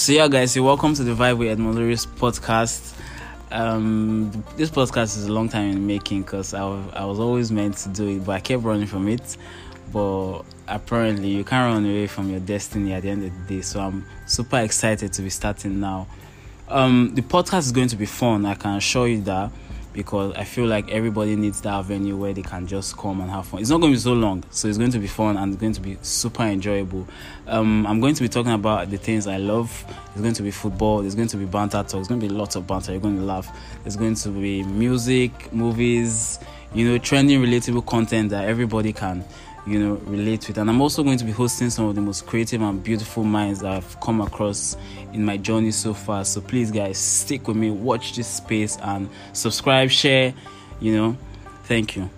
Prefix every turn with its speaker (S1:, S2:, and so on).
S1: So yeah, guys, you're welcome to the Vibe with Edmund Oris podcast. Um, this podcast is a long time in making because I, I was always meant to do it, but I kept running from it. But apparently, you can't run away from your destiny at the end of the day. So I'm super excited to be starting now. Um, the podcast is going to be fun. I can assure you that because I feel like everybody needs that venue where they can just come and have fun. It's not going to be so long, so it's going to be fun and it's going to be super enjoyable. Um, I'm going to be talking about the things I love. It's going to be football. There's going to be banter talk. There's going to be lots of banter. You're going to laugh. There's going to be music, movies, you know, trending, relatable content that everybody can you know relate with. And i'm also going to be hosting some of the most creative and beautiful minds i've come across in my journey so far. So please guys stick with me watch this space and subscribe share you know. Thank you